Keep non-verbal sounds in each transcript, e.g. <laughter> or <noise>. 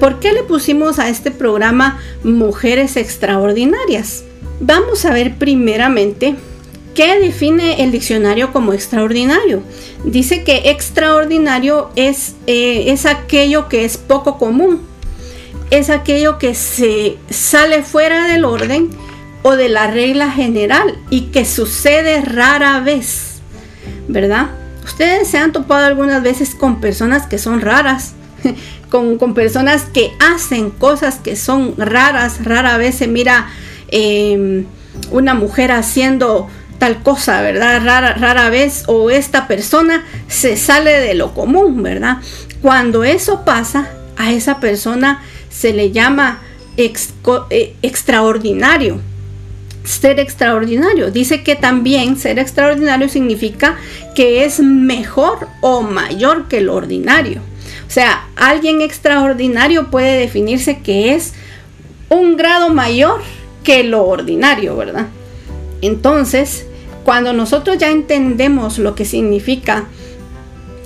¿Por qué le pusimos a este programa Mujeres Extraordinarias? Vamos a ver primeramente qué define el diccionario como extraordinario. Dice que extraordinario es, eh, es aquello que es poco común, es aquello que se sale fuera del orden o de la regla general y que sucede rara vez, ¿verdad? Ustedes se han topado algunas veces con personas que son raras, <laughs> con, personas que hacen cosas que son raras, rara vez se mira em, una mujer haciendo tal cosa, ¿verdad? Rara, rara vez o esta persona se sale de lo común, ¿verdad? Cuando eso pasa, a esa persona se le llama eh, extraordinario ser extraordinario. Dice que también ser extraordinario significa que es mejor o mayor que lo ordinario. O sea, alguien extraordinario puede definirse que es un grado mayor que lo ordinario, ¿verdad? Entonces, cuando nosotros ya entendemos lo que significa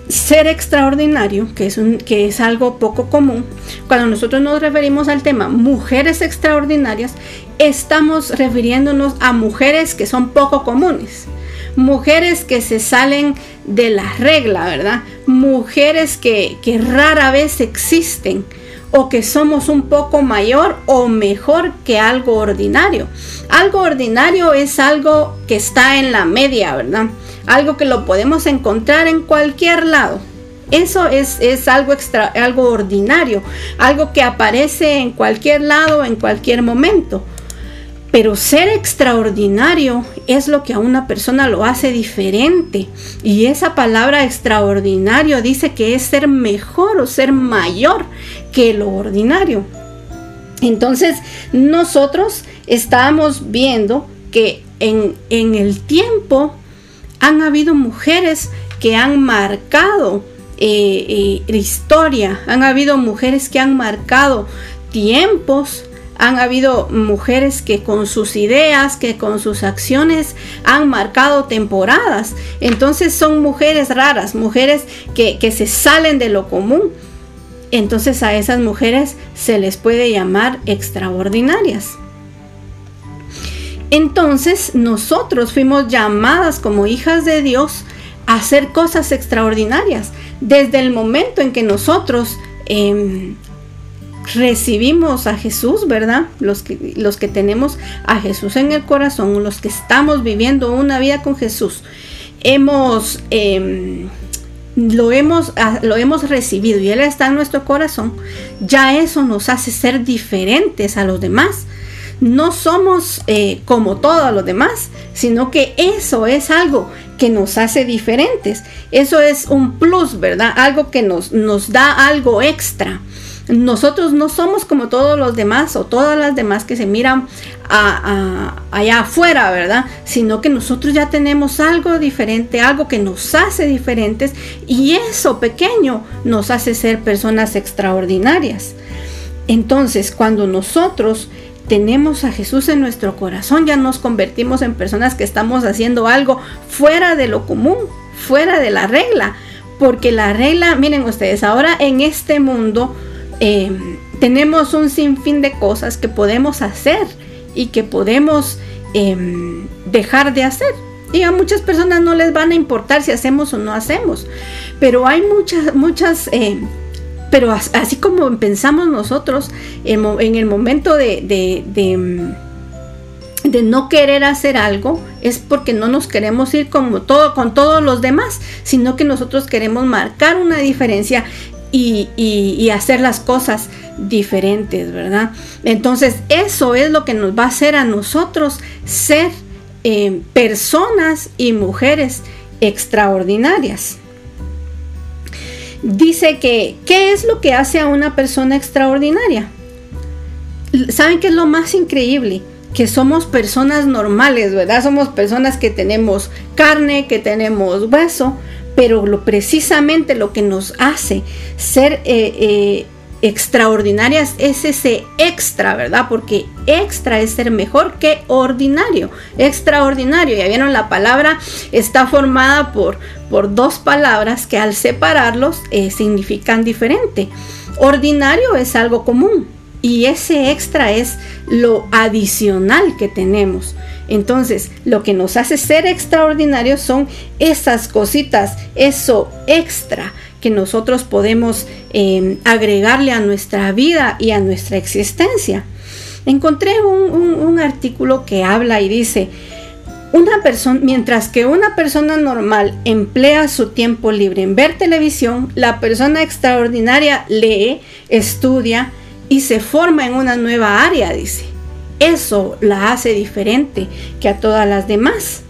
ser extraordinario, que es, un, que es algo poco común, cuando nosotros nos referimos al tema mujeres extraordinarias, estamos refiriéndonos a mujeres que son poco comunes, mujeres que se salen de la regla, ¿verdad? Mujeres que, que rara vez existen o que somos un poco mayor o mejor que algo ordinario. Algo ordinario es algo que está en la media, ¿verdad? algo que lo podemos encontrar en cualquier lado. Eso es, es algo, extra, algo ordinario, algo que aparece en cualquier lado, en cualquier momento. Pero ser extraordinario es lo que a una persona lo hace diferente. Y esa palabra extraordinario dice que es ser mejor o ser mayor que lo ordinario. Entonces nosotros estamos viendo que en, en el tiempo han habido mujeres que han marcado eh, eh, historia, han habido mujeres que han marcado tiempos, han habido mujeres que con sus ideas, que con sus acciones han marcado temporadas. Entonces son mujeres raras, mujeres que, que se salen de lo común. Entonces a esas mujeres se les puede llamar extraordinarias. Entonces nosotros fuimos llamadas como hijas de Dios a hacer cosas extraordinarias. Desde el momento en que nosotros em, recibimos a Jesús, ¿verdad? Los que, los que tenemos a Jesús en el corazón, los que estamos viviendo una vida con Jesús, hemos... Em, lo hemos, ah, lo hemos recibido y Él está en nuestro corazón, ya eso nos hace ser diferentes a los demás no somos eh, como todos los demás, sino que eso es algo que nos hace diferentes. Eso es un plus, ¿verdad? Algo que nos, nos da algo extra. Nosotros no somos como todos los demás o todas las demás que se miran allá afuera, ¿verdad? Sino que nosotros ya tenemos algo diferente, algo que nos hace diferentes y eso pequeño nos hace ser personas extraordinarias. Entonces, cuando nosotros tenemos a Jesús en nuestro corazón, ya nos convertimos en personas que estamos haciendo algo fuera de lo común, fuera de la regla. Porque la regla, miren ustedes, ahora en este mundo eh, tenemos un sinfín de cosas que podemos hacer y que podemos em, dejar de hacer. Y a muchas personas no les van a importar si hacemos o no hacemos. Pero hay muchas, muchas eh, pero así como pensamos nosotros en, el momento de, de, no querer hacer algo, es porque no nos queremos ir como todo, con todos los demás, sino que nosotros queremos marcar una diferencia y, hacer las cosas diferentes, ¿verdad? Entonces eso es lo que nos va a hacer a nosotros ser eh, personas y mujeres extraordinarias dice que, ¿qué es lo que hace a una persona extraordinaria? ¿Saben qué es lo más increíble? Que somos personas normales, ¿verdad? Somos personas que tenemos carne, que tenemos hueso, pero lo, precisamente lo que nos hace ser eh, eh, extraordinarias es ese extra, ¿verdad? Porque extra es ser mejor que ordinario. Extraordinario, ya vieron la palabra, está formada por, por dos palabras que al separarlos eh, significan diferente. Ordinario es algo común y ese extra es lo adicional que tenemos. Entonces, lo que nos hace ser extraordinarios son esas cositas, eso extra que nosotros podemos em, agregarle a nuestra vida y a nuestra existencia. Encontré un artículo que habla y dice, una persona, mientras que una persona normal emplea su tiempo libre en ver televisión, la persona extraordinaria lee, estudia y se forma en una nueva área, dice. Eso la hace diferente que a todas las demás.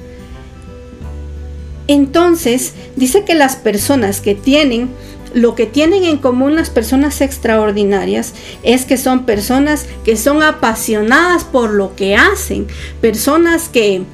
Entonces, dice que las personas que tienen lo que tienen en común las personas extraordinarias es que son personas que son apasionadas por lo que hacen, personas que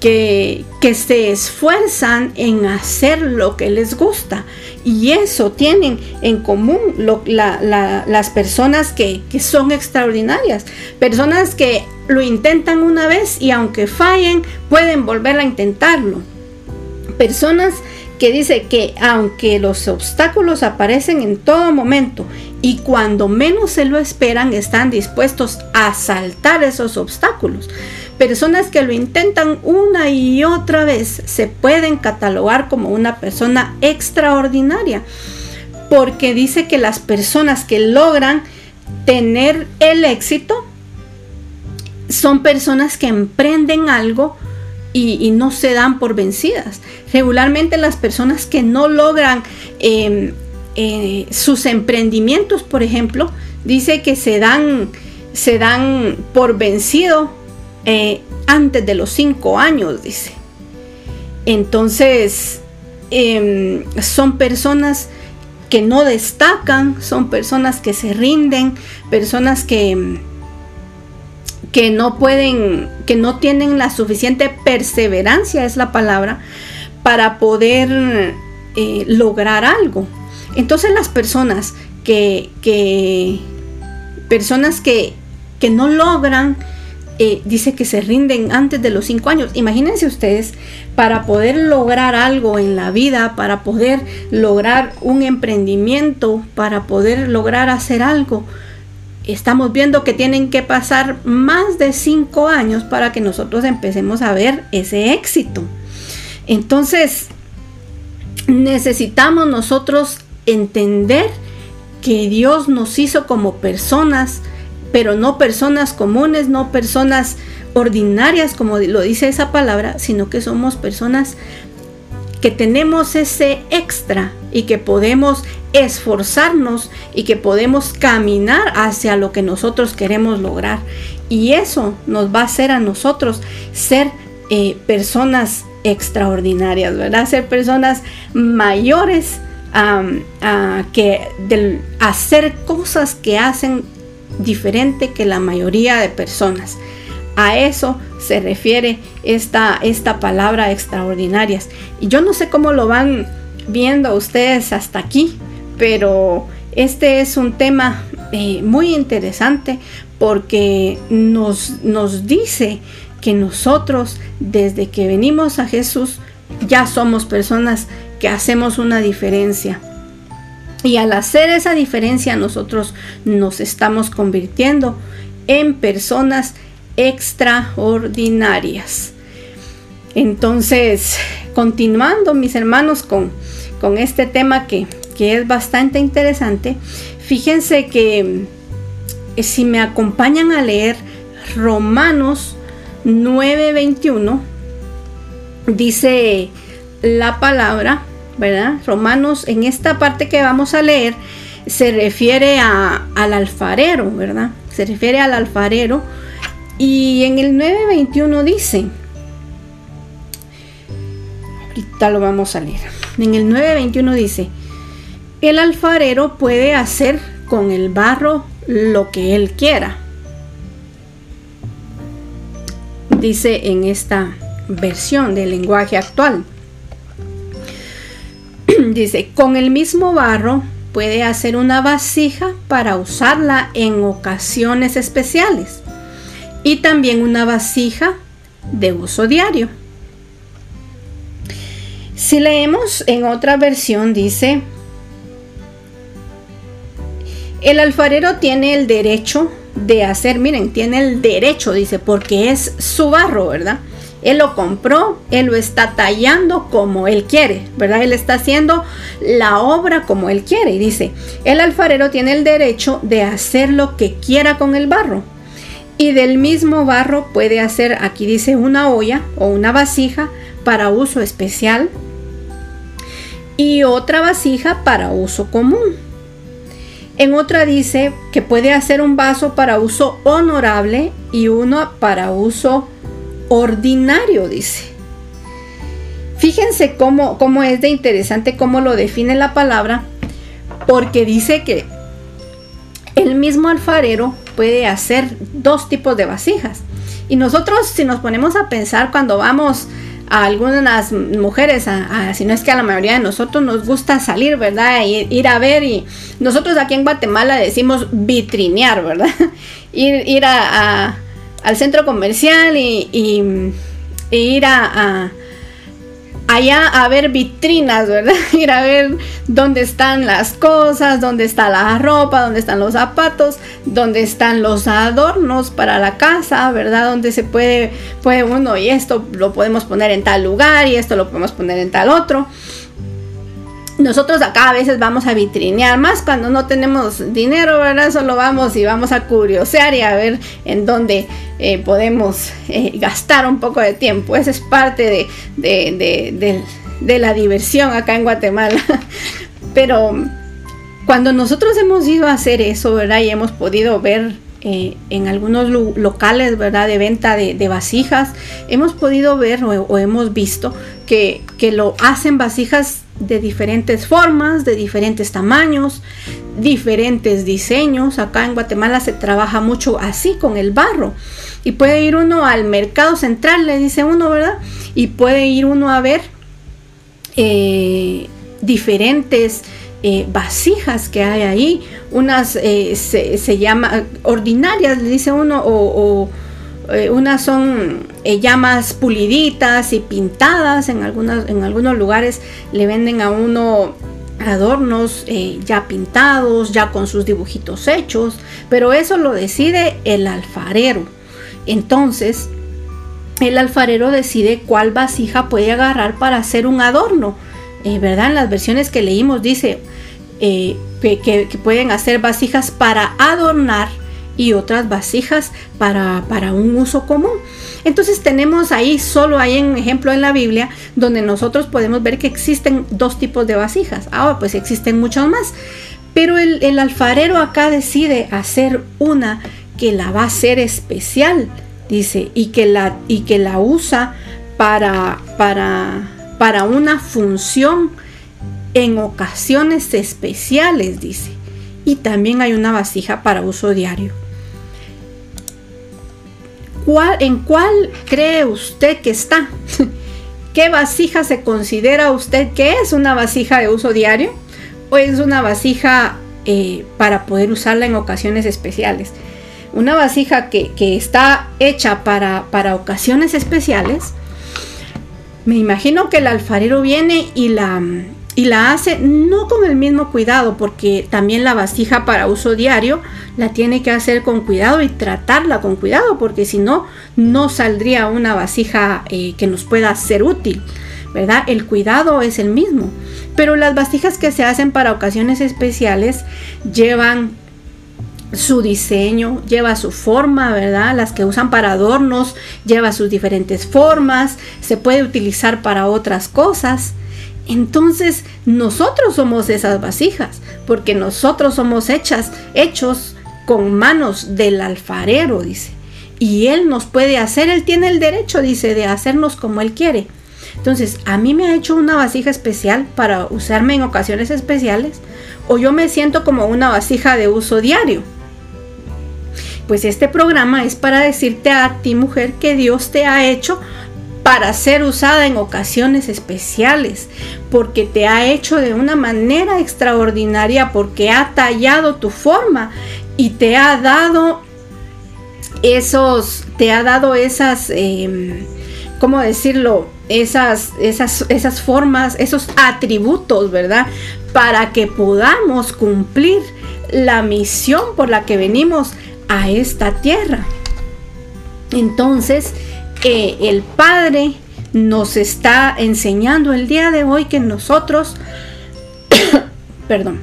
que, se esfuerzan en hacer lo que les gusta. Y eso tienen en común las personas que, son extraordinarias. Personas que lo intentan una vez y aunque fallen, pueden volver a intentarlo. Personas que dice que aunque los obstáculos aparecen en todo momento y cuando menos se lo esperan, están dispuestos a saltar esos obstáculos. Personas que lo intentan una y otra vez se pueden catalogar como una persona extraordinaria, porque dice que las personas que logran tener el éxito son personas que emprenden algo y, no se dan por vencidas. Regularmente las personas que no logran em, eh, sus emprendimientos, por ejemplo, dice que se dan, se dan por vencido eh, antes de los cinco años, dice. Entonces, em, son personas que no destacan, son personas que se rinden, personas que, que no pueden, que no tienen la suficiente perseverancia, es la palabra, para poder eh, lograr algo. Entonces las personas que, que personas que, que no logran eh, dice que se rinden antes de los cinco años. Imagínense ustedes, para poder lograr algo en la vida, para poder lograr un emprendimiento, para poder lograr hacer algo, estamos viendo que tienen que pasar más de cinco años para que nosotros empecemos a ver ese éxito. Entonces, necesitamos nosotros entender que Dios nos hizo como personas, pero no personas comunes, no personas ordinarias, como lo dice esa palabra, sino que somos personas que tenemos ese extra y que podemos esforzarnos y que podemos caminar hacia lo que nosotros queremos lograr. Y eso nos va a hacer a nosotros ser eh, personas extraordinarias, ¿verdad? Ser personas mayores que hacer cosas que hacen diferente que la mayoría de personas. A eso se refiere esta, esta palabra extraordinarias. Y yo no sé cómo lo van viendo ustedes hasta aquí, pero este es un tema eh, muy interesante porque nos, nos dice que nosotros desde que venimos a Jesús ya somos personas que hacemos una diferencia. Y al hacer esa diferencia nosotros nos estamos convirtiendo en personas extraordinarias. Entonces, continuando mis hermanos con, con este tema que, que es bastante interesante, fíjense que eh, si me acompañan a leer Romanos 9:21, dice la palabra, ¿verdad? Romanos, en esta parte que vamos a leer, se refiere al alfarero, ¿verdad? Se refiere al alfarero. Y en el 9.21 dice, ahorita lo vamos a leer. En el 9.21 dice, el alfarero puede hacer con el barro lo que él quiera. Dice en esta versión del lenguaje actual. <clears throat> dice, con el mismo barro puede hacer una vasija para usarla en ocasiones especiales y también una vasija de uso diario. Si leemos en otra versión dice, El alfarero tiene el derecho de hacer, miren, tiene el derecho, dice, porque es su barro, ¿verdad? Él lo compró, él lo está tallando como él quiere, ¿verdad? Él está haciendo la obra como él quiere. Y dice, el alfarero tiene el derecho de hacer lo que quiera con el barro. Y del mismo barro puede hacer, aquí dice, una olla o una vasija para uso especial y otra vasija para uso común. En otra dice que puede hacer un vaso para uso honorable y uno para uso ordinario, dice. Fíjense cómo, cómo es de interesante cómo lo define la palabra, porque dice que el mismo alfarero puede hacer dos tipos de vasijas. Y nosotros si nos ponemos a pensar cuando vamos a algunas mujeres, si no es que a la mayoría de nosotros nos gusta salir, ¿verdad? Ir, a ver y nosotros aquí en Guatemala decimos vitrinear, ¿verdad? <laughs> ir, ir a, al centro comercial y, ir a, allá a ver vitrinas, ¿verdad? <laughs> Ir a ver dónde están las cosas, dónde está la ropa, dónde están los zapatos, dónde están los adornos para la casa, ¿verdad? Donde se puede, puede uno y esto lo podemos poner en tal lugar y esto lo podemos poner en tal otro nosotros acá a veces vamos a vitrinear más cuando no tenemos dinero, ¿verdad? Solo vamos y vamos a curiosear y a ver en dónde eh, podemos eh, gastar un poco de tiempo. Esa es parte de, la diversión acá en Guatemala. <laughs> Pero cuando nosotros hemos ido a hacer eso, ¿verdad? Y hemos podido ver eh, en algunos locales, ¿verdad? De venta de, vasijas, hemos podido ver o, hemos visto que, que lo hacen vasijas de diferentes formas, de diferentes tamaños, diferentes diseños. Acá en Guatemala se trabaja mucho así con el barro. Y puede ir uno al mercado central, le dice uno, ¿verdad? Y puede ir uno a ver eh, diferentes eh, vasijas que hay ahí. Unas eh, se, se, llama ordinarias, le dice uno, o eh, unas son eh, llamas puliditas y pintadas, en, algunas, en algunos lugares le venden a uno adornos eh, ya pintados, ya con sus dibujitos hechos, pero eso lo decide el alfarero. Entonces, el alfarero decide cuál vasija puede agarrar para hacer un adorno. ¿Verdad? En las versiones que leímos dice que pueden hacer vasijas para adornar y otras vasijas para, un uso común. Entonces tenemos ahí, solo hay un ejemplo en la Biblia, donde nosotros podemos ver que existen dos tipos de vasijas. Ahora pues existen muchos más. Pero el, alfarero acá decide hacer una que la va a hacer especial, dice, y que la, y que la usa para, para, para una función en ocasiones especiales, dice. Y también hay una vasija para uso diario. ¿En cuál cree usted que está? <laughs> ¿Qué vasija se considera usted que es una vasija de uso diario? ¿O es una vasija eh, para poder usarla en ocasiones especiales? Una vasija que, está hecha para, para ocasiones especiales. Me imagino que el alfarero viene y la, y la hace no con el mismo cuidado, porque también la vasija para uso diario la tiene que hacer con cuidado y tratarla con cuidado, porque si no, no saldría una vasija eh, que nos pueda ser útil, ¿verdad? El cuidado es el mismo, pero las vasijas que se hacen para ocasiones especiales llevan su diseño, lleva su forma, ¿verdad? Las que usan para adornos, lleva sus diferentes formas, se puede utilizar para otras cosas. Entonces nosotros somos esas vasijas, porque nosotros somos hechas, hechos con manos del alfarero, dice. Y él nos puede hacer, él tiene el derecho, dice, de hacernos como él quiere. Entonces, a mí me ha hecho una vasija especial para usarme en ocasiones especiales, o yo me siento como una vasija de uso diario. Pues este programa es para decirte a ti, mujer, que Dios te ha hecho para ser usada en ocasiones especiales, porque te ha hecho de una manera extraordinaria, porque ha tallado tu forma y te ha dado esos, te ha dado esas, eh, ¿cómo decirlo? Esas, esas, esas formas, esos atributos, ¿verdad? Para que podamos cumplir la misión por la que venimos a esta tierra. Entonces, el Padre nos está enseñando el día de hoy que nosotros, <coughs> perdón,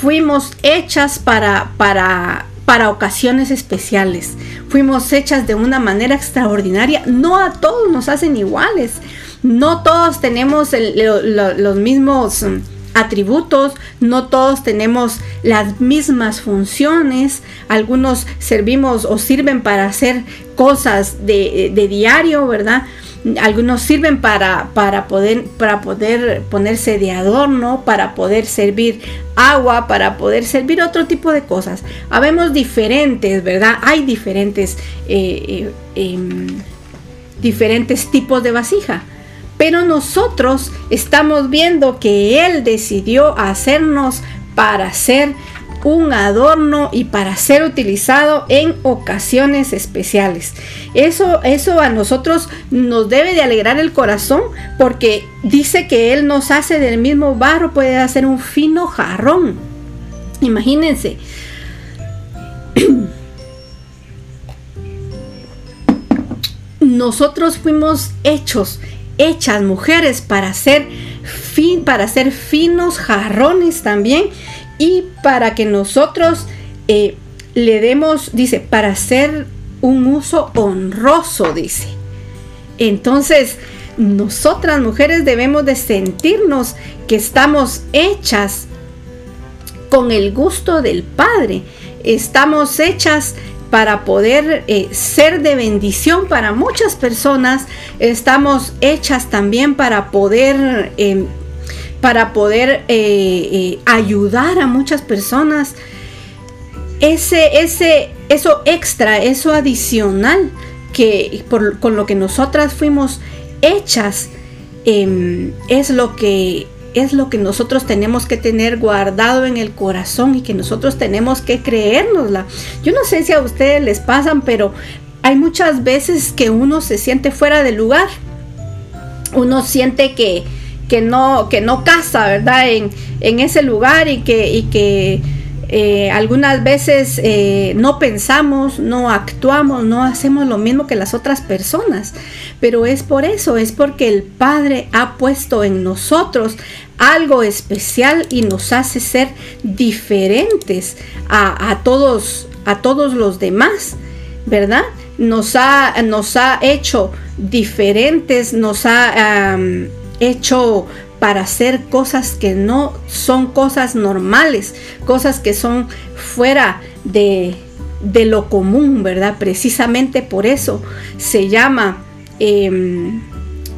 fuimos hechas para, para, para ocasiones especiales. Fuimos hechas de una manera extraordinaria. No a todos nos hacen iguales. No todos tenemos los mismos atributos, no todos tenemos las mismas funciones, algunos servimos o sirven para hacer cosas de, diario, ¿verdad? Algunos sirven para, para, poder, para poder ponerse de adorno, para poder servir agua, para poder servir otro tipo de cosas. Habemos diferentes, ¿verdad? Hay diferentes, eh, eh, em, diferentes tipos de vasija. Pero nosotros estamos viendo que Él decidió hacernos para ser un adorno y para ser utilizado en ocasiones especiales. Eso, eso a nosotros nos debe de alegrar el corazón porque dice que Él nos hace del mismo barro, puede hacer un fino jarrón. Imagínense. <clears throat> Nosotros fuimos hechos hechas mujeres para ser fin, para hacer finos jarrones también y para que nosotros eh, le demos, dice, para hacer un uso honroso, dice. Entonces, nosotras mujeres debemos de sentirnos que estamos hechas con el gusto del Padre. Estamos hechas para poder eh, ser de bendición para muchas personas. Estamos hechas también para poder, em, para poder eh, eh, ayudar a muchas personas. Ese, ese, eso extra, eso adicional que con lo que nosotras fuimos hechas em, es lo que es lo que nosotros tenemos que tener guardado en el corazón y que nosotros tenemos que creérnosla. Yo no sé si a ustedes les pasan, pero hay muchas veces que uno se siente fuera de lugar. Uno siente que, que no, que no casa, ¿verdad? En, en ese lugar y que, y que eh, algunas veces eh, no pensamos, no actuamos, no hacemos lo mismo que las otras personas. Pero es por eso, es porque el Padre ha puesto en nosotros algo especial y nos hace ser diferentes a, todos, a todos los demás, ¿verdad? Nos ha, nos ha hecho diferentes, nos ha hecho para hacer cosas que no son cosas normales, cosas que son fuera de, lo común, ¿verdad? Precisamente por eso se llama em,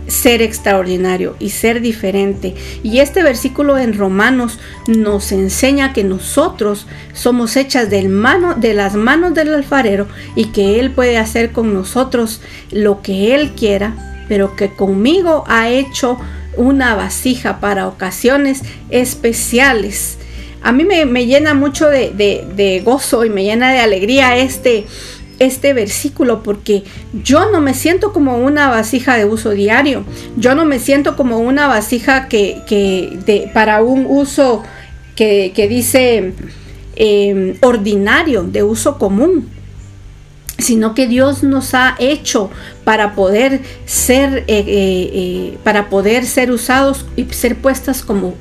ser extraordinario y ser diferente. Y este versículo en Romanos nos enseña que nosotros somos hechas mano, de las manos del alfarero y que Él puede hacer con nosotros lo que Él quiera, pero que conmigo ha hecho una vasija para ocasiones especiales. A mí me, llena mucho de, gozo y me llena de alegría este, este versículo porque yo no me siento como una vasija de uso diario. Yo no me siento como una vasija que, de, para un uso que, dice em, ordinario, de uso común sino que Dios nos ha hecho para poder ser, eh, eh, eh, para poder ser usados y ser puestas como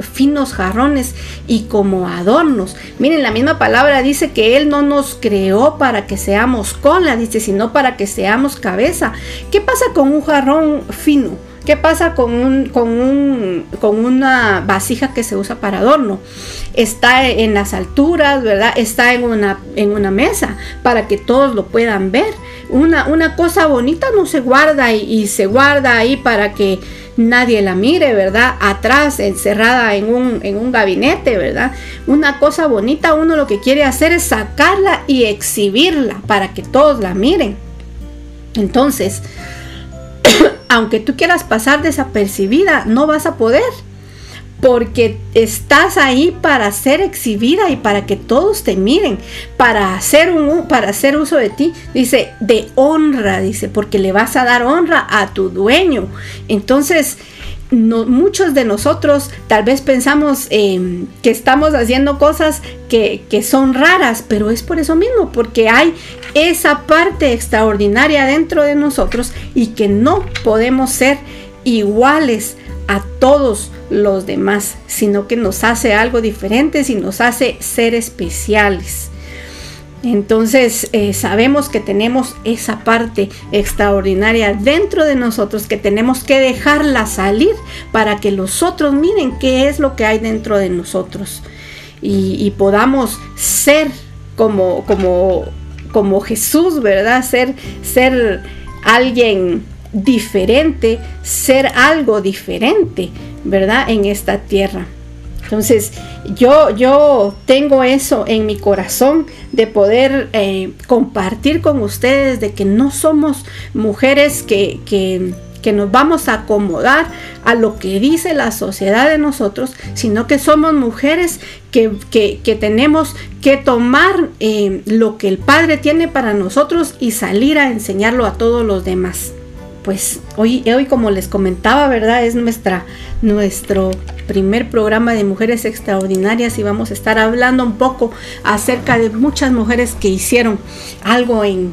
finos jarrones y como adornos. Miren, la misma palabra dice que Él no nos creó para que seamos cola, dice, sino para que seamos cabeza. ¿Qué pasa con un jarrón fino? ¿Qué pasa con, un, con, un, con una vasija que se usa para adorno? Está en las alturas, ¿verdad? Está en una, en una mesa para que todos lo puedan ver. Una, una cosa bonita no se guarda y, se guarda ahí para que nadie la mire, ¿verdad? Atrás, encerrada en un, en un gabinete, ¿verdad? Una cosa bonita, uno lo que quiere hacer es sacarla y exhibirla para que todos la miren. Entonces, aunque tú quieras pasar desapercibida, no vas a poder. Porque estás ahí para ser exhibida y para que todos te miren, para hacer, un, para hacer uso de ti. Dice, de honra, dice, porque le vas a dar honra a tu dueño. Entonces, muchos de nosotros tal vez pensamos em, que estamos haciendo cosas que, que, son raras, pero es por eso mismo, porque hay esa parte extraordinaria dentro de nosotros y que no podemos ser iguales a todos los demás, sino que nos hace algo diferente y nos hace ser especiales. Entonces eh, sabemos que tenemos esa parte extraordinaria dentro de nosotros que tenemos que dejarla salir para que los otros miren qué es lo que hay dentro de nosotros y, podamos ser como, como, como Jesús, ¿verdad? Ser, ser alguien diferente, ser algo diferente, ¿verdad? En esta tierra. Entonces, yo, yo tengo eso en mi corazón de poder eh, compartir con ustedes de que no somos mujeres que, que, nos vamos a acomodar a lo que dice la sociedad de nosotros, sino que somos mujeres que, tenemos que tomar eh, lo que el Padre tiene para nosotros y salir a enseñarlo a todos los demás pues hoy, hoy como les comentaba, ¿verdad? Es nuestra, nuestro primer programa de Mujeres Extraordinarias y vamos a estar hablando un poco acerca de muchas mujeres que hicieron algo en,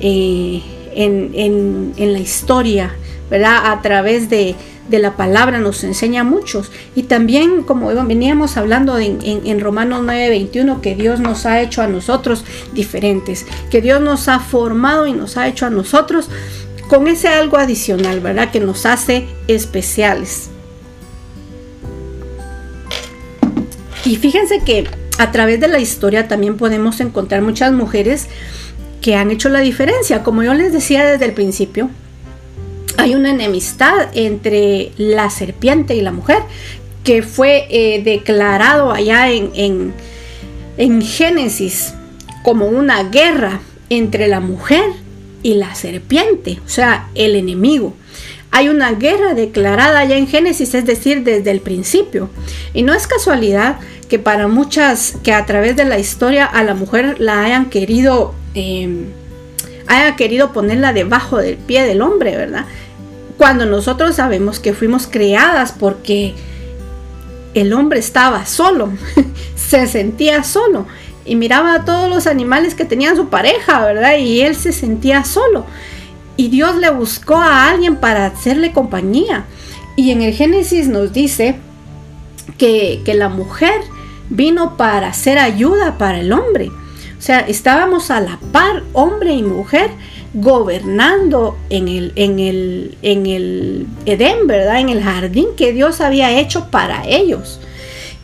eh, en, la historia, ¿verdad? A través de, la palabra nos enseña muchos. Y también, como veníamos hablando en, en Romanos 9:21, que Dios nos ha hecho a nosotros diferentes, que Dios nos ha formado y nos ha hecho a nosotros con ese algo adicional, ¿verdad? Que nos hace especiales. Y fíjense que a través de la historia también podemos encontrar muchas mujeres que han hecho la diferencia. Como yo les decía desde el principio, hay una enemistad entre la serpiente y la mujer que fue eh, declarado allá en, en, en Génesis como una guerra entre la mujer y la serpiente, o sea, el enemigo. Hay una guerra declarada ya en Génesis, es decir, desde el principio. Y no es casualidad que para muchas, que a través de la historia a la mujer la hayan querido, eh, haya querido ponerla debajo del pie del hombre, ¿verdad? Cuando nosotros sabemos que fuimos creadas porque el hombre estaba solo, <laughs> se sentía solo y miraba a todos los animales que tenían su pareja, ¿verdad? Y él se sentía solo. Y Dios le buscó a alguien para hacerle compañía. Y en el Génesis nos dice que, la mujer vino para hacer ayuda para el hombre. O sea, estábamos a la par, hombre y mujer, gobernando en el, en el, en el Edén, ¿verdad? En el jardín que Dios había hecho para ellos.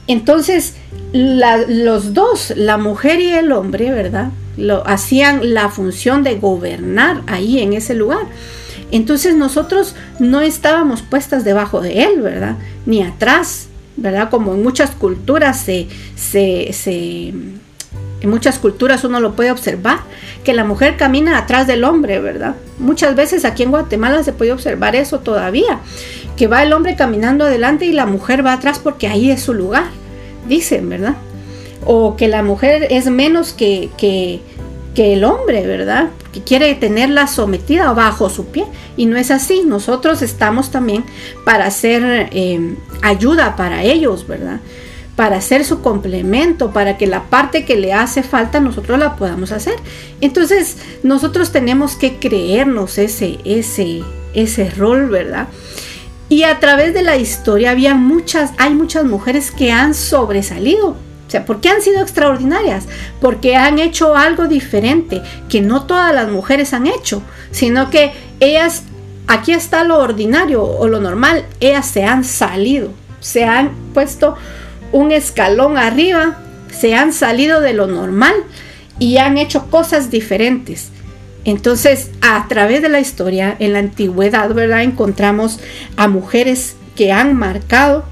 Entonces, los dos, la mujer y el hombre, ¿verdad? Lo, hacían la función de gobernar ahí en ese lugar. Entonces nosotros no estábamos puestas debajo de él, ¿verdad? Ni atrás, ¿verdad? Como en muchas culturas se, se, se en muchas culturas uno lo puede observar, que la mujer camina atrás del hombre, ¿verdad? Muchas veces aquí en Guatemala se puede observar eso todavía, que va el hombre caminando adelante y la mujer va atrás porque ahí es su lugar dicen, ¿verdad? O que la mujer es menos que, que, el hombre, ¿verdad? Que quiere tenerla sometida bajo su pie. Y no es así. Nosotros estamos también para hacer eh, ayuda para ellos, ¿verdad? Para hacer su complemento, para que la parte que le hace falta nosotros la podamos hacer. Entonces, nosotros tenemos que creernos ese, ese, ese rol, ¿verdad? Y a través de la historia había muchas, hay muchas mujeres que han sobresalido. O sea, ¿por qué han sido extraordinarias? Porque han hecho algo diferente que no todas las mujeres han hecho, sino que ellas, aquí está lo ordinario o lo normal, ellas se han salido, se han puesto un escalón arriba, se han salido de lo normal y han hecho cosas diferentes. Entonces, a través de la historia, en la antigüedad, ¿verdad? Encontramos a mujeres que han marcado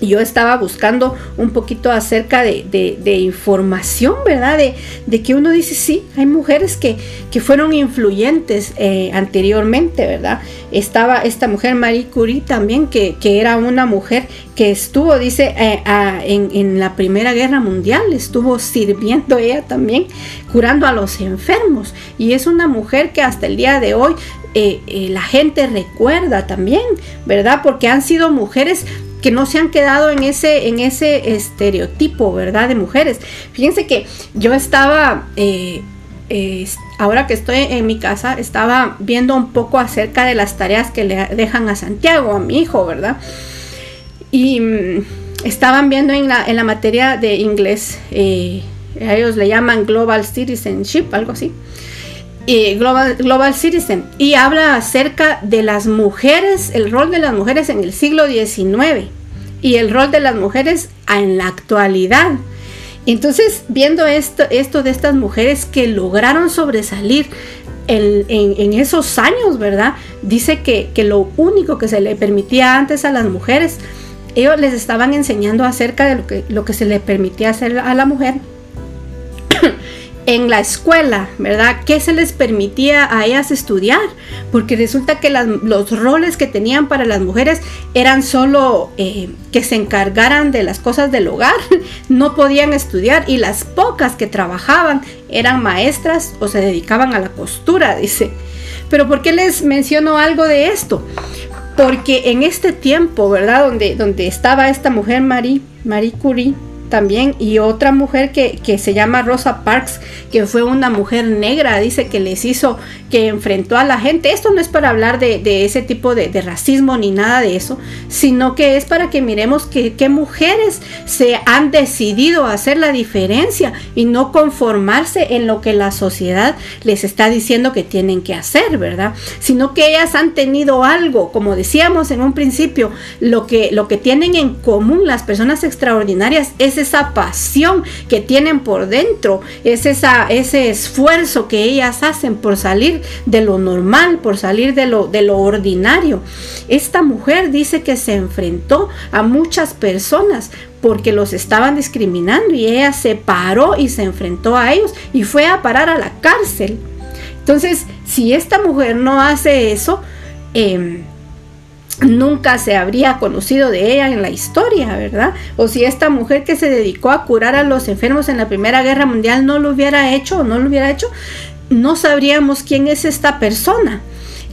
yo estaba buscando un poquito acerca de, información, ¿verdad? De, que uno dice, sí, hay mujeres que, que fueron influyentes eh, anteriormente, ¿verdad? Estaba esta mujer Marie Curie también, que, era una mujer que estuvo, dice, eh, en, en, la Primera Guerra Mundial, estuvo sirviendo ella también, curando a los enfermos. Y es una mujer que hasta el día de hoy eh, la gente recuerda también, ¿verdad? Porque han sido mujeres que no se han quedado en ese, en ese estereotipo, ¿verdad? De mujeres. Fíjense que yo estaba, eh, ahora que estoy en mi casa, estaba viendo un poco acerca de las tareas que le dejan a Santiago, a mi hijo, ¿verdad? Y mm, estaban viendo en la, en la materia de inglés, ellos le llaman Global Citizenship, algo así. Global, Citizen y habla acerca de las mujeres, el rol de las mujeres en el siglo XIX y el rol de las mujeres en la actualidad. Entonces, viendo esto, esto de estas mujeres que lograron sobresalir en, esos años, ¿verdad? Dice que, lo único que se le permitía antes a las mujeres, ellos les estaban enseñando acerca de lo que, lo que se le permitía hacer a la mujer en la escuela, ¿verdad? ¿Qué se les permitía a ellas estudiar? Porque resulta que los roles que tenían para las mujeres eran solo eh, que se encargaran de las cosas del hogar, <laughs> no podían estudiar y las pocas que trabajaban eran maestras o se dedicaban a la costura, <laughs> dice. Pero ¿por qué les menciono algo de esto? Porque en este tiempo, ¿verdad? Donde, donde estaba esta mujer Marie, Marie Curie, también y otra mujer que, se llama Rosa Parks, que fue una mujer negra, dice que les hizo, que enfrentó a la gente. Esto no es para hablar de, ese tipo de, racismo ni nada de eso, sino que es para que miremos que, mujeres se han decidido hacer la diferencia y no conformarse en lo que la sociedad les está diciendo que tienen que hacer, ¿verdad? Sino que ellas han tenido algo, como decíamos en un principio, lo que, lo que tienen en común las personas extraordinarias es esa pasión que tienen por dentro, es esa, ese esfuerzo que ellas hacen por salir de lo normal, por salir de lo, de lo ordinario. Esta mujer dice que se enfrentó a muchas personas porque los estaban discriminando y ella se paró y se enfrentó a ellos y fue a parar a la cárcel. Entonces, si esta mujer no hace eso, eh, nunca se habría conocido de ella en la historia, ¿verdad? O si esta mujer que se dedicó a curar a los enfermos en la Primera Guerra Mundial no lo hubiera hecho o no lo hubiera hecho, no sabríamos quién es esta persona.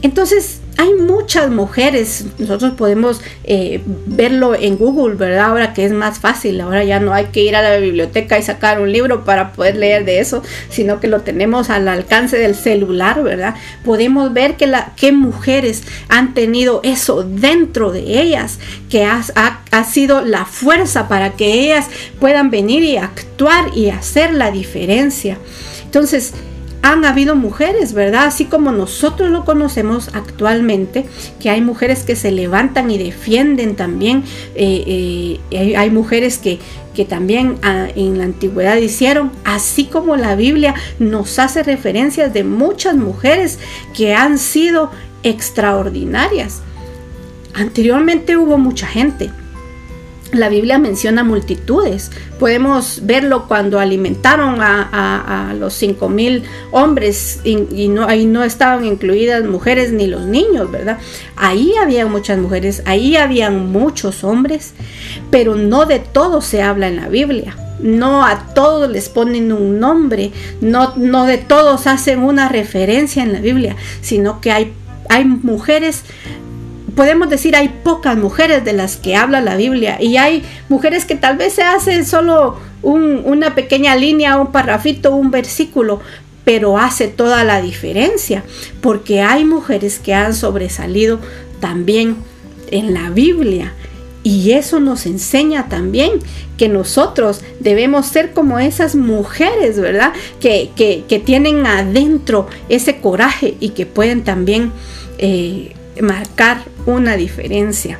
Entonces, hay muchas mujeres, nosotros podemos eh, verlo en Google, ¿verdad? Ahora que es más fácil, ahora ya no hay que ir a la biblioteca y sacar un libro para poder leer de eso, sino que lo tenemos al alcance del celular, ¿verdad? Podemos ver que, la, que mujeres han tenido eso dentro de ellas, que ha, ha sido la fuerza para que ellas puedan venir y actuar y hacer la diferencia. Entonces, han habido mujeres, ¿verdad? Así como nosotros lo conocemos actualmente, que hay mujeres que se levantan y defienden también, eh, eh, hay, mujeres que, que también ah, en la antigüedad hicieron, así como la Biblia nos hace referencias de muchas mujeres que han sido extraordinarias. Anteriormente hubo mucha gente, la Biblia menciona multitudes. Podemos verlo cuando alimentaron a, los cinco mil hombres y, no, ahí no estaban incluidas mujeres ni los niños, ¿verdad? Ahí había muchas mujeres, ahí habían muchos hombres, pero no de todos se habla en la Biblia. No a todos les ponen un nombre, no, no de todos hacen una referencia en la Biblia, sino que hay, hay mujeres podemos decir hay pocas mujeres de las que habla la Biblia y hay mujeres que tal vez se hacen solo una pequeña línea, un parrafito, un versículo, pero hace toda la diferencia porque hay mujeres que han sobresalido también en la Biblia. Y eso nos enseña también que nosotros debemos ser como esas mujeres, ¿verdad? Que, que, tienen adentro ese coraje y que pueden también eh, marcar una diferencia.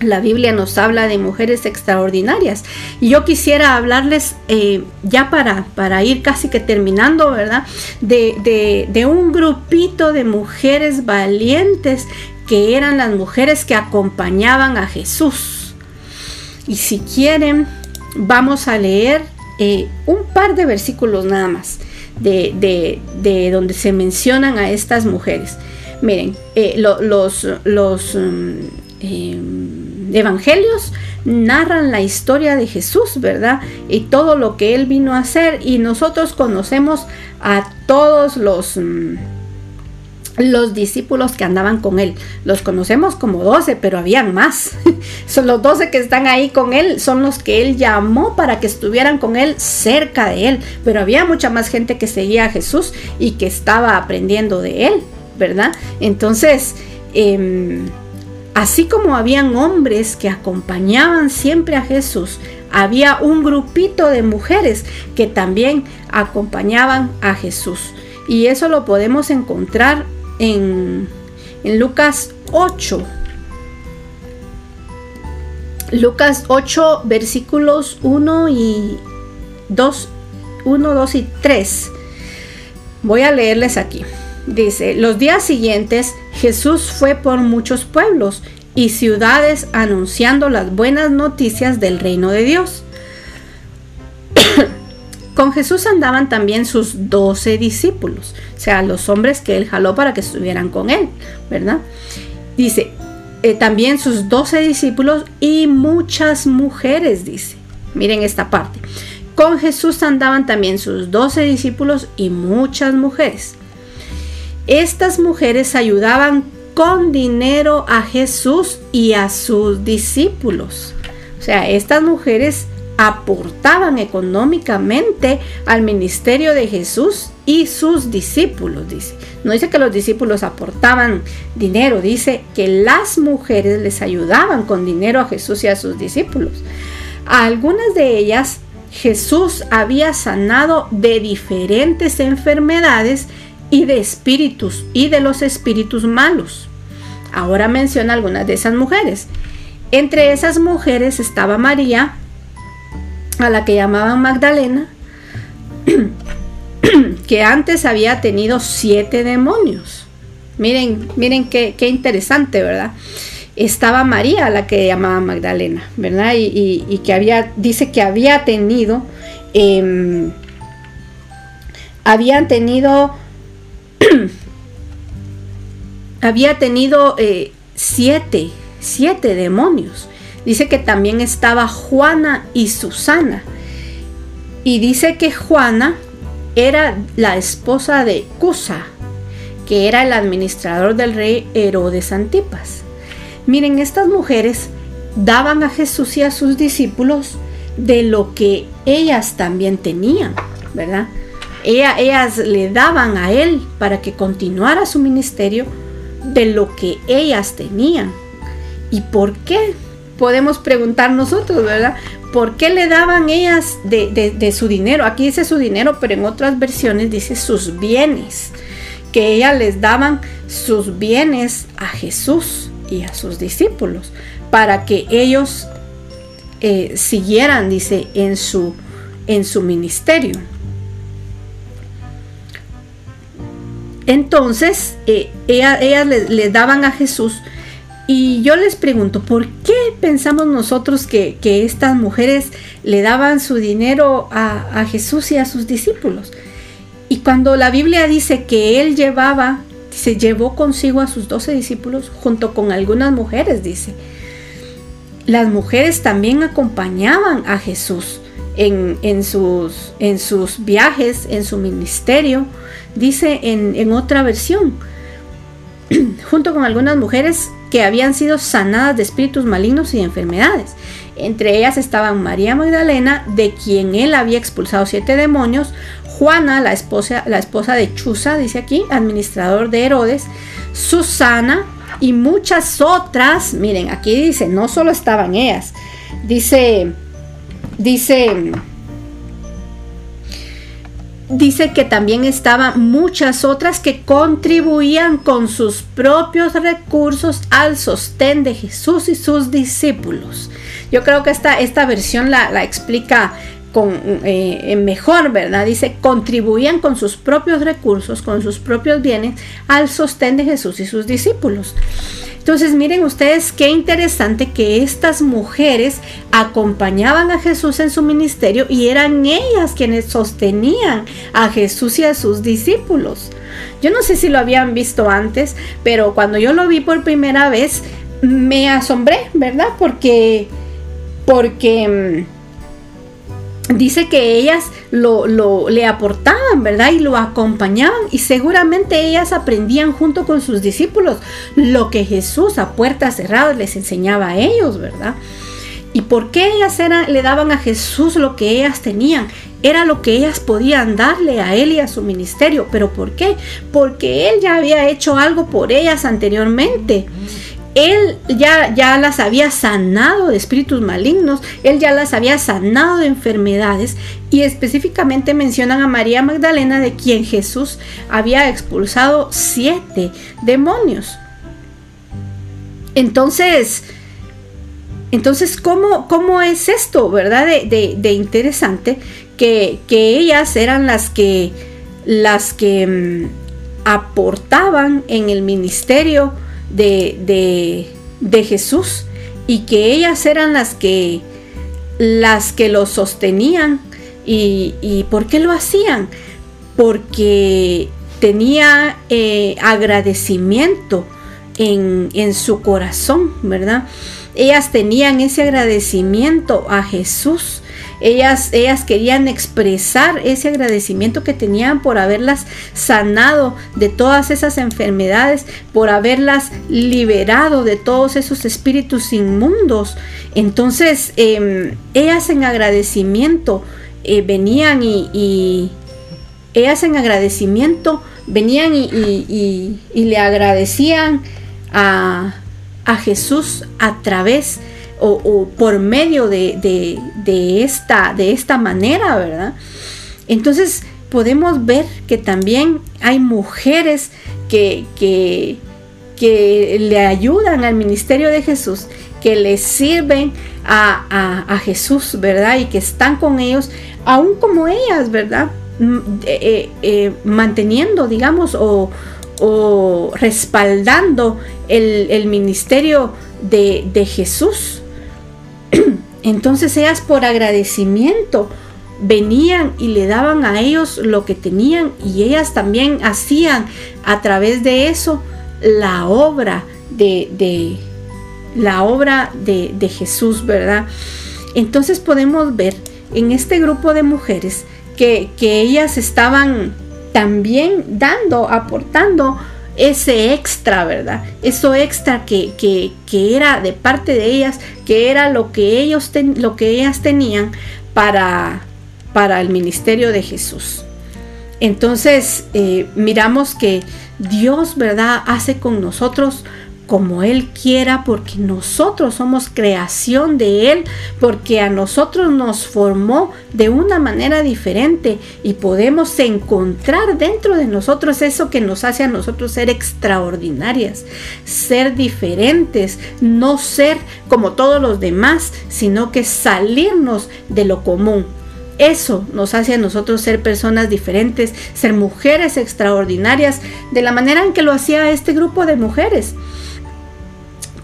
La Biblia nos habla de mujeres extraordinarias. Y yo quisiera hablarles, eh, ya para, para, ir casi que terminando, ¿verdad? De, de un grupito de mujeres valientes que eran las mujeres que acompañaban a Jesús. Y si quieren, vamos a leer eh, un par de versículos nada más de, de, de donde se mencionan a estas mujeres. Miren, eh, los, mm, em, evangelios narran la historia de Jesús, ¿verdad? Y todo lo que él vino a hacer y nosotros conocemos a todos los... Mm, los discípulos que andaban con él. Los conocemos como doce, pero habían más. <laughs> son los doce que están ahí con él, son los que él llamó para que estuvieran con él cerca de él. Pero había mucha más gente que seguía a Jesús y que estaba aprendiendo de él, ¿verdad? Entonces, em, así como habían hombres que acompañaban siempre a Jesús, había un grupito de mujeres que también acompañaban a Jesús. Y eso lo podemos encontrar en, Lucas 8. Lucas 8 versículos 1 y 2, 1, 2 y 3. Voy a leerles aquí. Dice, los días siguientes Jesús fue por muchos pueblos y ciudades anunciando las buenas noticias del reino de Dios. <coughs> Con Jesús andaban también sus doce discípulos, o sea, los hombres que él jaló para que estuvieran con él, ¿verdad? Dice, eh, también sus doce discípulos y muchas mujeres, dice. Miren esta parte. Con Jesús andaban también sus doce discípulos y muchas mujeres. Estas mujeres ayudaban con dinero a Jesús y a sus discípulos. O sea, estas mujeres aportaban económicamente al ministerio de Jesús y sus discípulos, dice. No dice que los discípulos aportaban dinero, dice que las mujeres les ayudaban con dinero a Jesús y a sus discípulos. A algunas de ellas Jesús había sanado de diferentes enfermedades y de espíritus y de los espíritus malos. Ahora menciona algunas de esas mujeres. Entre esas mujeres estaba María, a la que llamaban Magdalena, <clears throat> que antes había tenido siete demonios. Miren, miren qué, interesante, ¿verdad? Estaba María, a la que llamaban Magdalena, ¿verdad? Y, que había, dice que había tenido, eh, habían tenido, <clears throat> había tenido eh, siete, siete demonios. Dice que también estaba Juana y Susana. Y dice que Juana era la esposa de Cusa, que era el administrador del rey Herodes Antipas. Miren, estas mujeres daban a Jesús y a sus discípulos de lo que ellas también tenían, ¿verdad? Ellas le daban a él para que continuara su ministerio de lo que ellas tenían. ¿Y por qué? podemos preguntar nosotros, ¿verdad? ¿Por qué le daban ellas de, su dinero? Aquí dice su dinero, pero en otras versiones dice sus bienes. Que ellas les daban sus bienes a Jesús y a sus discípulos para que ellos eh, siguieran, dice, en su, en su ministerio. Entonces, eh, ellas, le, daban a Jesús y yo les pregunto, ¿por qué pensamos nosotros que, estas mujeres le daban su dinero a, Jesús y a sus discípulos? Y cuando la Biblia dice que él llevaba, se llevó consigo a sus doce discípulos junto con algunas mujeres, dice. Las mujeres también acompañaban a Jesús en sus, viajes, en su ministerio. Dice en, en otra versión, <clears throat> junto con algunas mujeres que habían sido sanadas de espíritus malignos y enfermedades. Entre ellas estaban María Magdalena, de quien él había expulsado siete demonios, Juana, la esposa, la esposa de Chuza, dice aquí, administrador de Herodes, Susana y muchas otras. Miren, aquí dice, no solo estaban ellas, dice, dice, dice que también estaban muchas otras que contribuían con sus propios recursos al sostén de Jesús y sus discípulos. Yo creo que esta, esta versión la, explica con, eh, mejor, ¿verdad? Dice, contribuían con sus propios recursos, con sus propios bienes al sostén de Jesús y sus discípulos. Entonces miren ustedes qué interesante que estas mujeres acompañaban a Jesús en su ministerio y eran ellas quienes sostenían a Jesús y a sus discípulos. Yo no sé si lo habían visto antes, pero cuando yo lo vi por primera vez me asombré, ¿verdad? Porque porque dice que ellas lo, le aportaban, ¿verdad? Y lo acompañaban y seguramente ellas aprendían junto con sus discípulos lo que Jesús a puertas cerradas les enseñaba a ellos, ¿verdad? ¿Y por qué ellas le daban a Jesús lo que ellas tenían? Era lo que ellas podían darle a él y a su ministerio. ¿Pero por qué? Porque él ya había hecho algo por ellas anteriormente él ya, ya las había sanado de espíritus malignos, él ya las había sanado de enfermedades y específicamente mencionan a María Magdalena de quien Jesús había expulsado siete demonios. Entonces, entonces ¿cómo, cómo es esto, verdad? De, interesante que, que, ellas eran las que, las que mm, aportaban en el ministerio de, de, Jesús y que ellas eran las que las que lo sostenían y, y ¿por qué lo hacían? Porque tenía eh, agradecimiento en, en, su corazón, ¿verdad? Ellas tenían ese agradecimiento a Jesús ellas, ellas querían expresar ese agradecimiento que tenían por haberlas sanado de todas esas enfermedades, por haberlas liberado de todos esos espíritus inmundos. Entonces, em, ellas en agradecimiento eh, venían y, ellas en agradecimiento venían y, le agradecían a, a Jesús a través de o, por medio de, esta, de esta manera, ¿verdad? Entonces podemos ver que también hay mujeres que, que, le ayudan al ministerio de Jesús, que le sirven a, Jesús, ¿verdad? Y que están con ellos, aún como ellas, ¿verdad? Mm, eh, eh, eh, manteniendo, digamos, o, respaldando el, ministerio de, de Jesús. <clears throat> Entonces ellas por agradecimiento venían y le daban a ellos lo que tenían y ellas también hacían a través de eso la obra de, la obra de, Jesús, ¿verdad? Entonces podemos ver en este grupo de mujeres que, que ellas estaban también dando, aportando ese extra, ¿verdad? Eso extra que, que, era de parte de ellas, que era lo que, ellos lo que ellas tenían para, para el ministerio de Jesús. Entonces, eh, miramos que Dios, ¿verdad?, hace con nosotros como Él quiera, porque nosotros somos creación de Él, porque a nosotros nos formó de una manera diferente y podemos encontrar dentro de nosotros eso que nos hace a nosotros ser extraordinarias, ser diferentes, no ser como todos los demás, sino que salirnos de lo común. Eso nos hace a nosotros ser personas diferentes, ser mujeres extraordinarias, de la manera en que lo hacía este grupo de mujeres.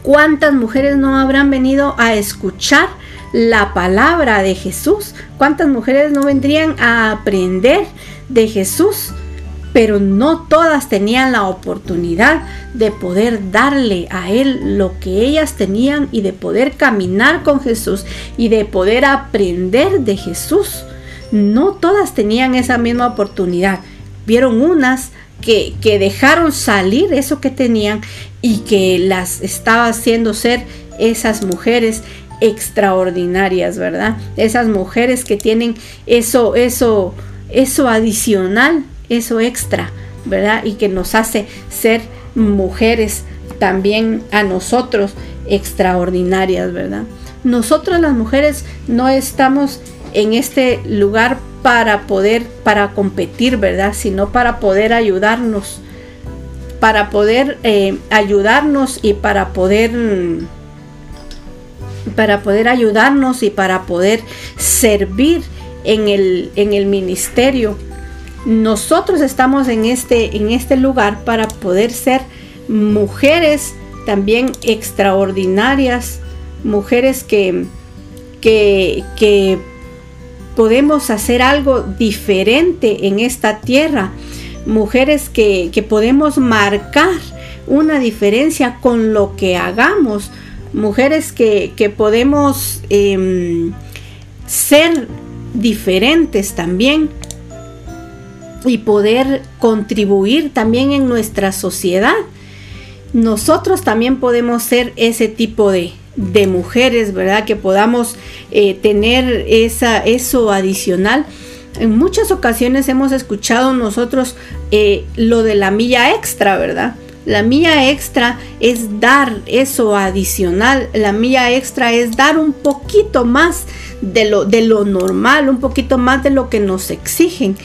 ¿Cuántas mujeres no habrán venido a escuchar la palabra de Jesús? ¿Cuántas mujeres no vendrían a aprender de Jesús? Pero no todas tenían la oportunidad de poder darle a Él lo que ellas tenían y de poder caminar con Jesús y de poder aprender de Jesús. No todas tenían esa misma oportunidad. Vieron unas que, dejaron salir eso que tenían y que las estaba haciendo ser esas mujeres extraordinarias, ¿verdad? Esas mujeres que tienen eso, eso, eso adicional, eso extra, ¿verdad? Y que nos hace ser mujeres también a nosotros extraordinarias, ¿verdad? Nosotros las mujeres no estamos en este lugar para poder, para competir, ¿verdad? Sino para poder ayudarnos, para poder eh, ayudarnos y para poder, para poder ayudarnos y para poder servir en el, en el ministerio. Nosotros estamos en este, en este lugar para poder ser mujeres también extraordinarias, mujeres que, que, que podemos hacer algo diferente en esta tierra. Mujeres que, podemos marcar una diferencia con lo que hagamos. Mujeres que, podemos em, ser diferentes también y poder contribuir también en nuestra sociedad. Nosotros también podemos ser ese tipo de, de mujeres, ¿verdad? Que podamos eh, tener esa, eso adicional. En muchas ocasiones hemos escuchado nosotros eh, lo de la milla extra, ¿verdad? La milla extra es dar eso adicional. La milla extra es dar un poquito más de lo, de lo normal, un poquito más de lo que nos exigen.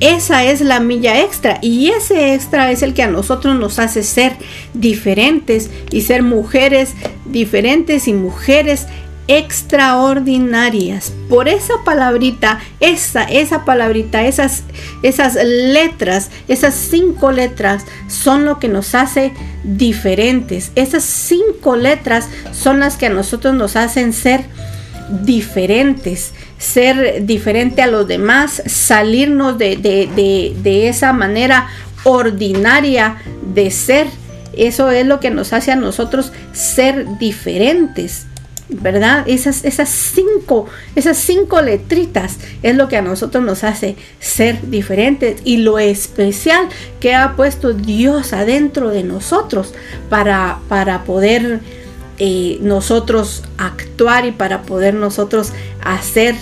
Esa es la milla extra y ese extra es el que a nosotros nos hace ser diferentes y ser mujeres diferentes y mujeres extraordinarias. Por esa palabrita, esa, esa palabrita, esas, esas letras, esas cinco letras son lo que nos hace diferentes. Esas cinco letras son las que a nosotros nos hacen ser diferentes ser diferente a los demás, salirnos de, esa manera ordinaria de ser. Eso es lo que nos hace a nosotros ser diferentes. ¿verdad? Esas, esas, cinco, esas cinco letritas es lo que a nosotros nos hace ser diferentes y lo especial que ha puesto Dios adentro de nosotros para, para poder eh, nosotros actuar y para poder nosotros hacer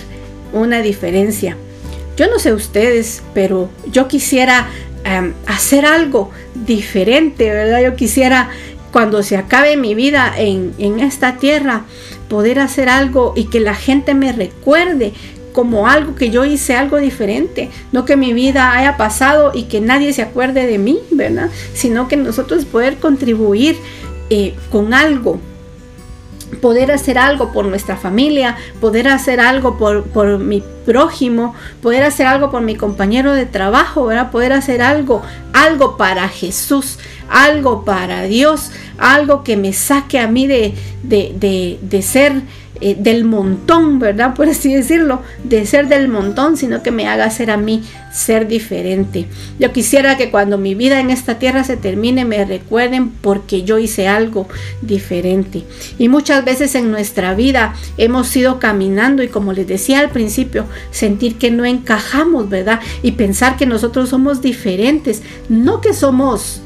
una diferencia. Yo no sé ustedes, pero yo quisiera em, hacer algo diferente, ¿verdad? Yo quisiera, cuando se acabe mi vida en, en esta tierra, poder hacer algo y que la gente me recuerde como algo que yo hice algo diferente, no que mi vida haya pasado y que nadie se acuerde de mí, ¿verdad? Sino que nosotros poder contribuir eh, con algo poder hacer algo por nuestra familia, poder hacer algo por, mi prójimo, poder hacer algo por mi compañero de trabajo, ¿verdad? Poder hacer algo, algo para Jesús, algo para Dios, algo que me saque a mí de, de, de ser eh, del montón, ¿verdad? Por así decirlo, de ser del montón, sino que me haga ser a mí ser diferente. Yo quisiera que cuando mi vida en esta tierra se termine me recuerden porque yo hice algo diferente. Y muchas veces en nuestra vida hemos ido caminando y como les decía al principio, sentir que no encajamos, ¿verdad? Y pensar que nosotros somos diferentes, no que somos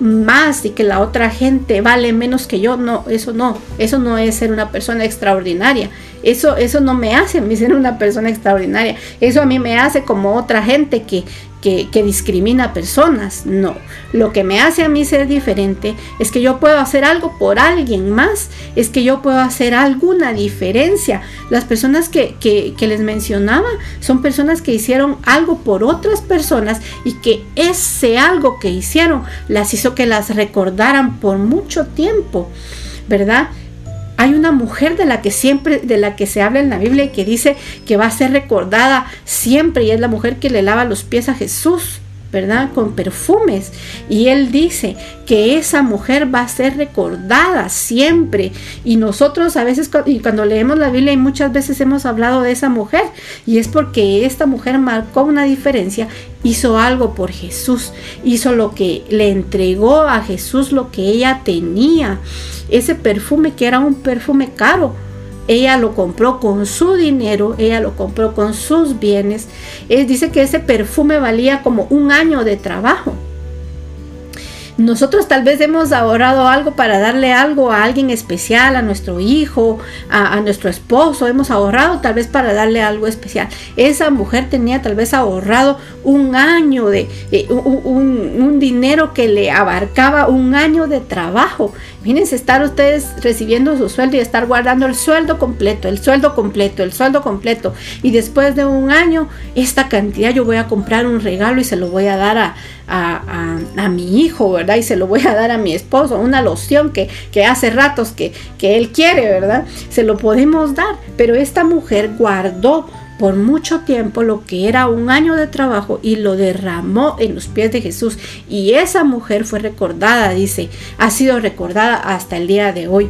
más y que la otra gente vale menos que yo. No, eso no, eso no es ser una persona extraordinaria. Eso, eso no me hace a mí ser una persona extraordinaria. Eso a mí me hace como otra gente que, que, discrimina a personas. No, lo que me hace a mí ser diferente es que yo puedo hacer algo por alguien más, es que yo puedo hacer alguna diferencia. Las personas que, que les mencionaba son personas que hicieron algo por otras personas y que ese algo que hicieron las hizo que las recordaran por mucho tiempo, ¿verdad? Hay una mujer de la que siempre, de la que se habla en la Biblia y que dice que va a ser recordada siempre y es la mujer que le lava los pies a Jesús. ¿Verdad? Con perfumes. Y él dice que esa mujer va a ser recordada siempre. Y nosotros a veces, cuando leemos la Biblia, y muchas veces hemos hablado de esa mujer, y es porque esta mujer marcó una diferencia, hizo algo por Jesús, hizo lo que le entregó a Jesús lo que ella tenía. Ese perfume que era un perfume caro, ella lo compró con su dinero, ella lo compró con sus bienes. Él dice que ese perfume valía como un año de trabajo. Nosotros tal vez hemos ahorrado algo para darle algo a alguien especial, a nuestro hijo, a, nuestro esposo, hemos ahorrado tal vez para darle algo especial. Esa mujer tenía tal vez ahorrado un año de, eh, un, dinero que le abarcaba un año de trabajo. Fíjense, estar ustedes recibiendo su sueldo y estar guardando el sueldo completo, el sueldo completo, el sueldo completo. Y después de un año, esta cantidad yo voy a comprar un regalo y se lo voy a dar a, a, mi hijo, ¿verdad? Y se lo voy a dar a mi esposo, una loción que, que hace ratos que, que él quiere, ¿verdad? Se lo podemos dar, pero esta mujer guardó por mucho tiempo lo que era un año de trabajo y lo derramó en los pies de Jesús. Y esa mujer fue recordada, dice, ha sido recordada hasta el día de hoy.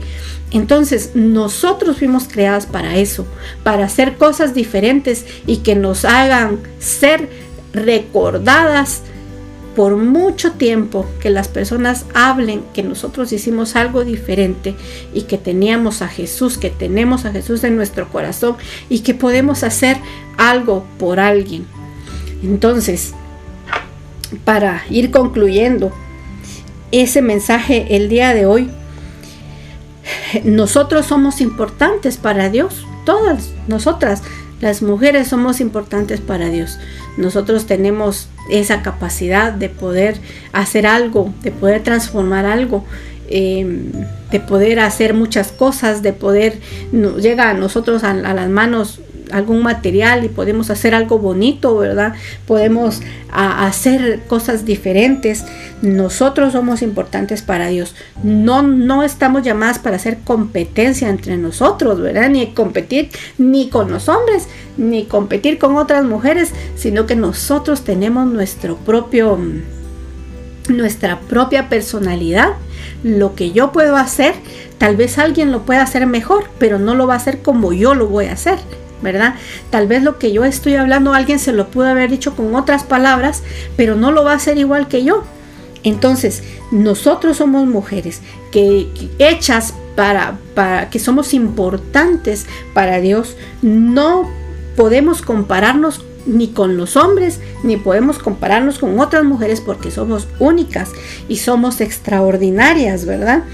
Entonces, nosotros fuimos creadas para eso, para hacer cosas diferentes y que nos hagan ser recordadas por mucho tiempo que las personas hablen que nosotros hicimos algo diferente y que teníamos a Jesús, que tenemos a Jesús en nuestro corazón y que podemos hacer algo por alguien. Entonces, para ir concluyendo ese mensaje el día de hoy, nosotros somos importantes para Dios, todas nosotras, las mujeres somos importantes para Dios. Nosotros tenemos esa capacidad de poder hacer algo, de poder transformar algo, em, de poder hacer muchas cosas, de poder, llega a nosotros a las manos algún material y podemos hacer algo bonito, ¿verdad? Podemos hacer cosas diferentes. Nosotros somos importantes para Dios. No, no estamos llamadas para hacer competencia entre nosotros, ¿verdad? Ni competir ni con los hombres, ni competir con otras mujeres, sino que nosotros tenemos nuestro propio nuestra propia personalidad. Lo que yo puedo hacer, tal vez alguien lo pueda hacer mejor, pero no lo va a hacer como yo lo voy a hacer. ¿Verdad? Tal vez lo que yo estoy hablando alguien se lo pudo haber dicho con otras palabras, pero no lo va a hacer igual que yo. Entonces, nosotros somos mujeres que, hechas para, para que somos importantes para Dios, no podemos compararnos ni con los hombres, ni podemos compararnos con otras mujeres porque somos únicas y somos extraordinarias, ¿verdad?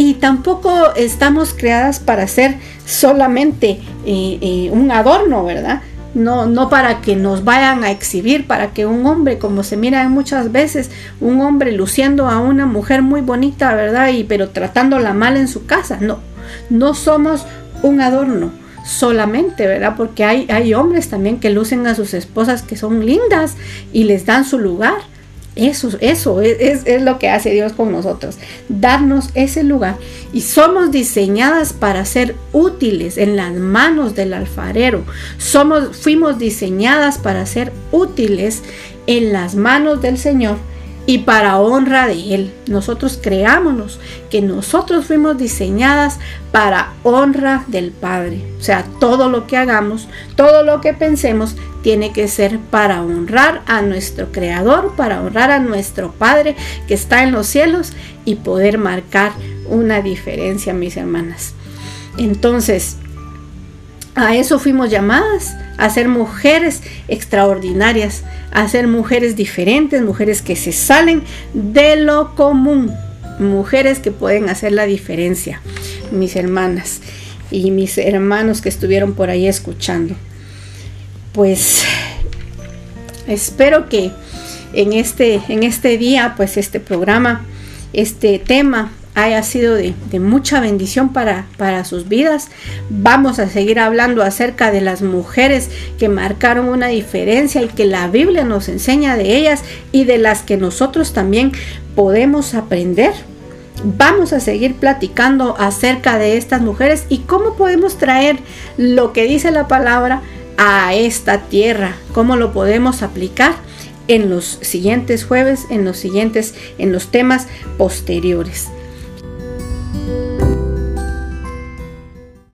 y tampoco estamos creadas para ser solamente eh, eh, un adorno, ¿verdad? No, no para que nos vayan a exhibir, para que un hombre, como se mira muchas veces, un hombre luciendo a una mujer muy bonita, ¿verdad? Y pero tratándola mal en su casa. No, no somos un adorno solamente, ¿verdad? Porque hay, hay hombres también que lucen a sus esposas que son lindas y les dan su lugar eso, eso es, es, lo que hace Dios con nosotros, darnos ese lugar. Y somos diseñadas para ser útiles en las manos del alfarero. Somos, fuimos diseñadas para ser útiles en las manos del Señor y para honra de Él. Nosotros creámonos que nosotros fuimos diseñadas para honra del Padre. O sea, todo lo que hagamos, todo lo que pensemos, tiene que ser para honrar a nuestro Creador, para honrar a nuestro Padre que está en los cielos y poder marcar una diferencia, mis hermanas. Entonces, a eso fuimos llamadas, a ser mujeres extraordinarias, a ser mujeres diferentes, mujeres que se salen de lo común, mujeres que pueden hacer la diferencia, mis hermanas y mis hermanos que estuvieron por ahí escuchando. Pues espero que en este, en este día, pues este programa, este tema haya sido de, mucha bendición para, para, sus vidas. Vamos a seguir hablando acerca de las mujeres que marcaron una diferencia y que la Biblia nos enseña de ellas y de las que nosotros también podemos aprender. Vamos a seguir platicando acerca de estas mujeres y cómo podemos traer lo que dice la palabra a esta tierra, cómo lo podemos aplicar en los siguientes jueves, en los siguientes, en los temas posteriores. Thank you.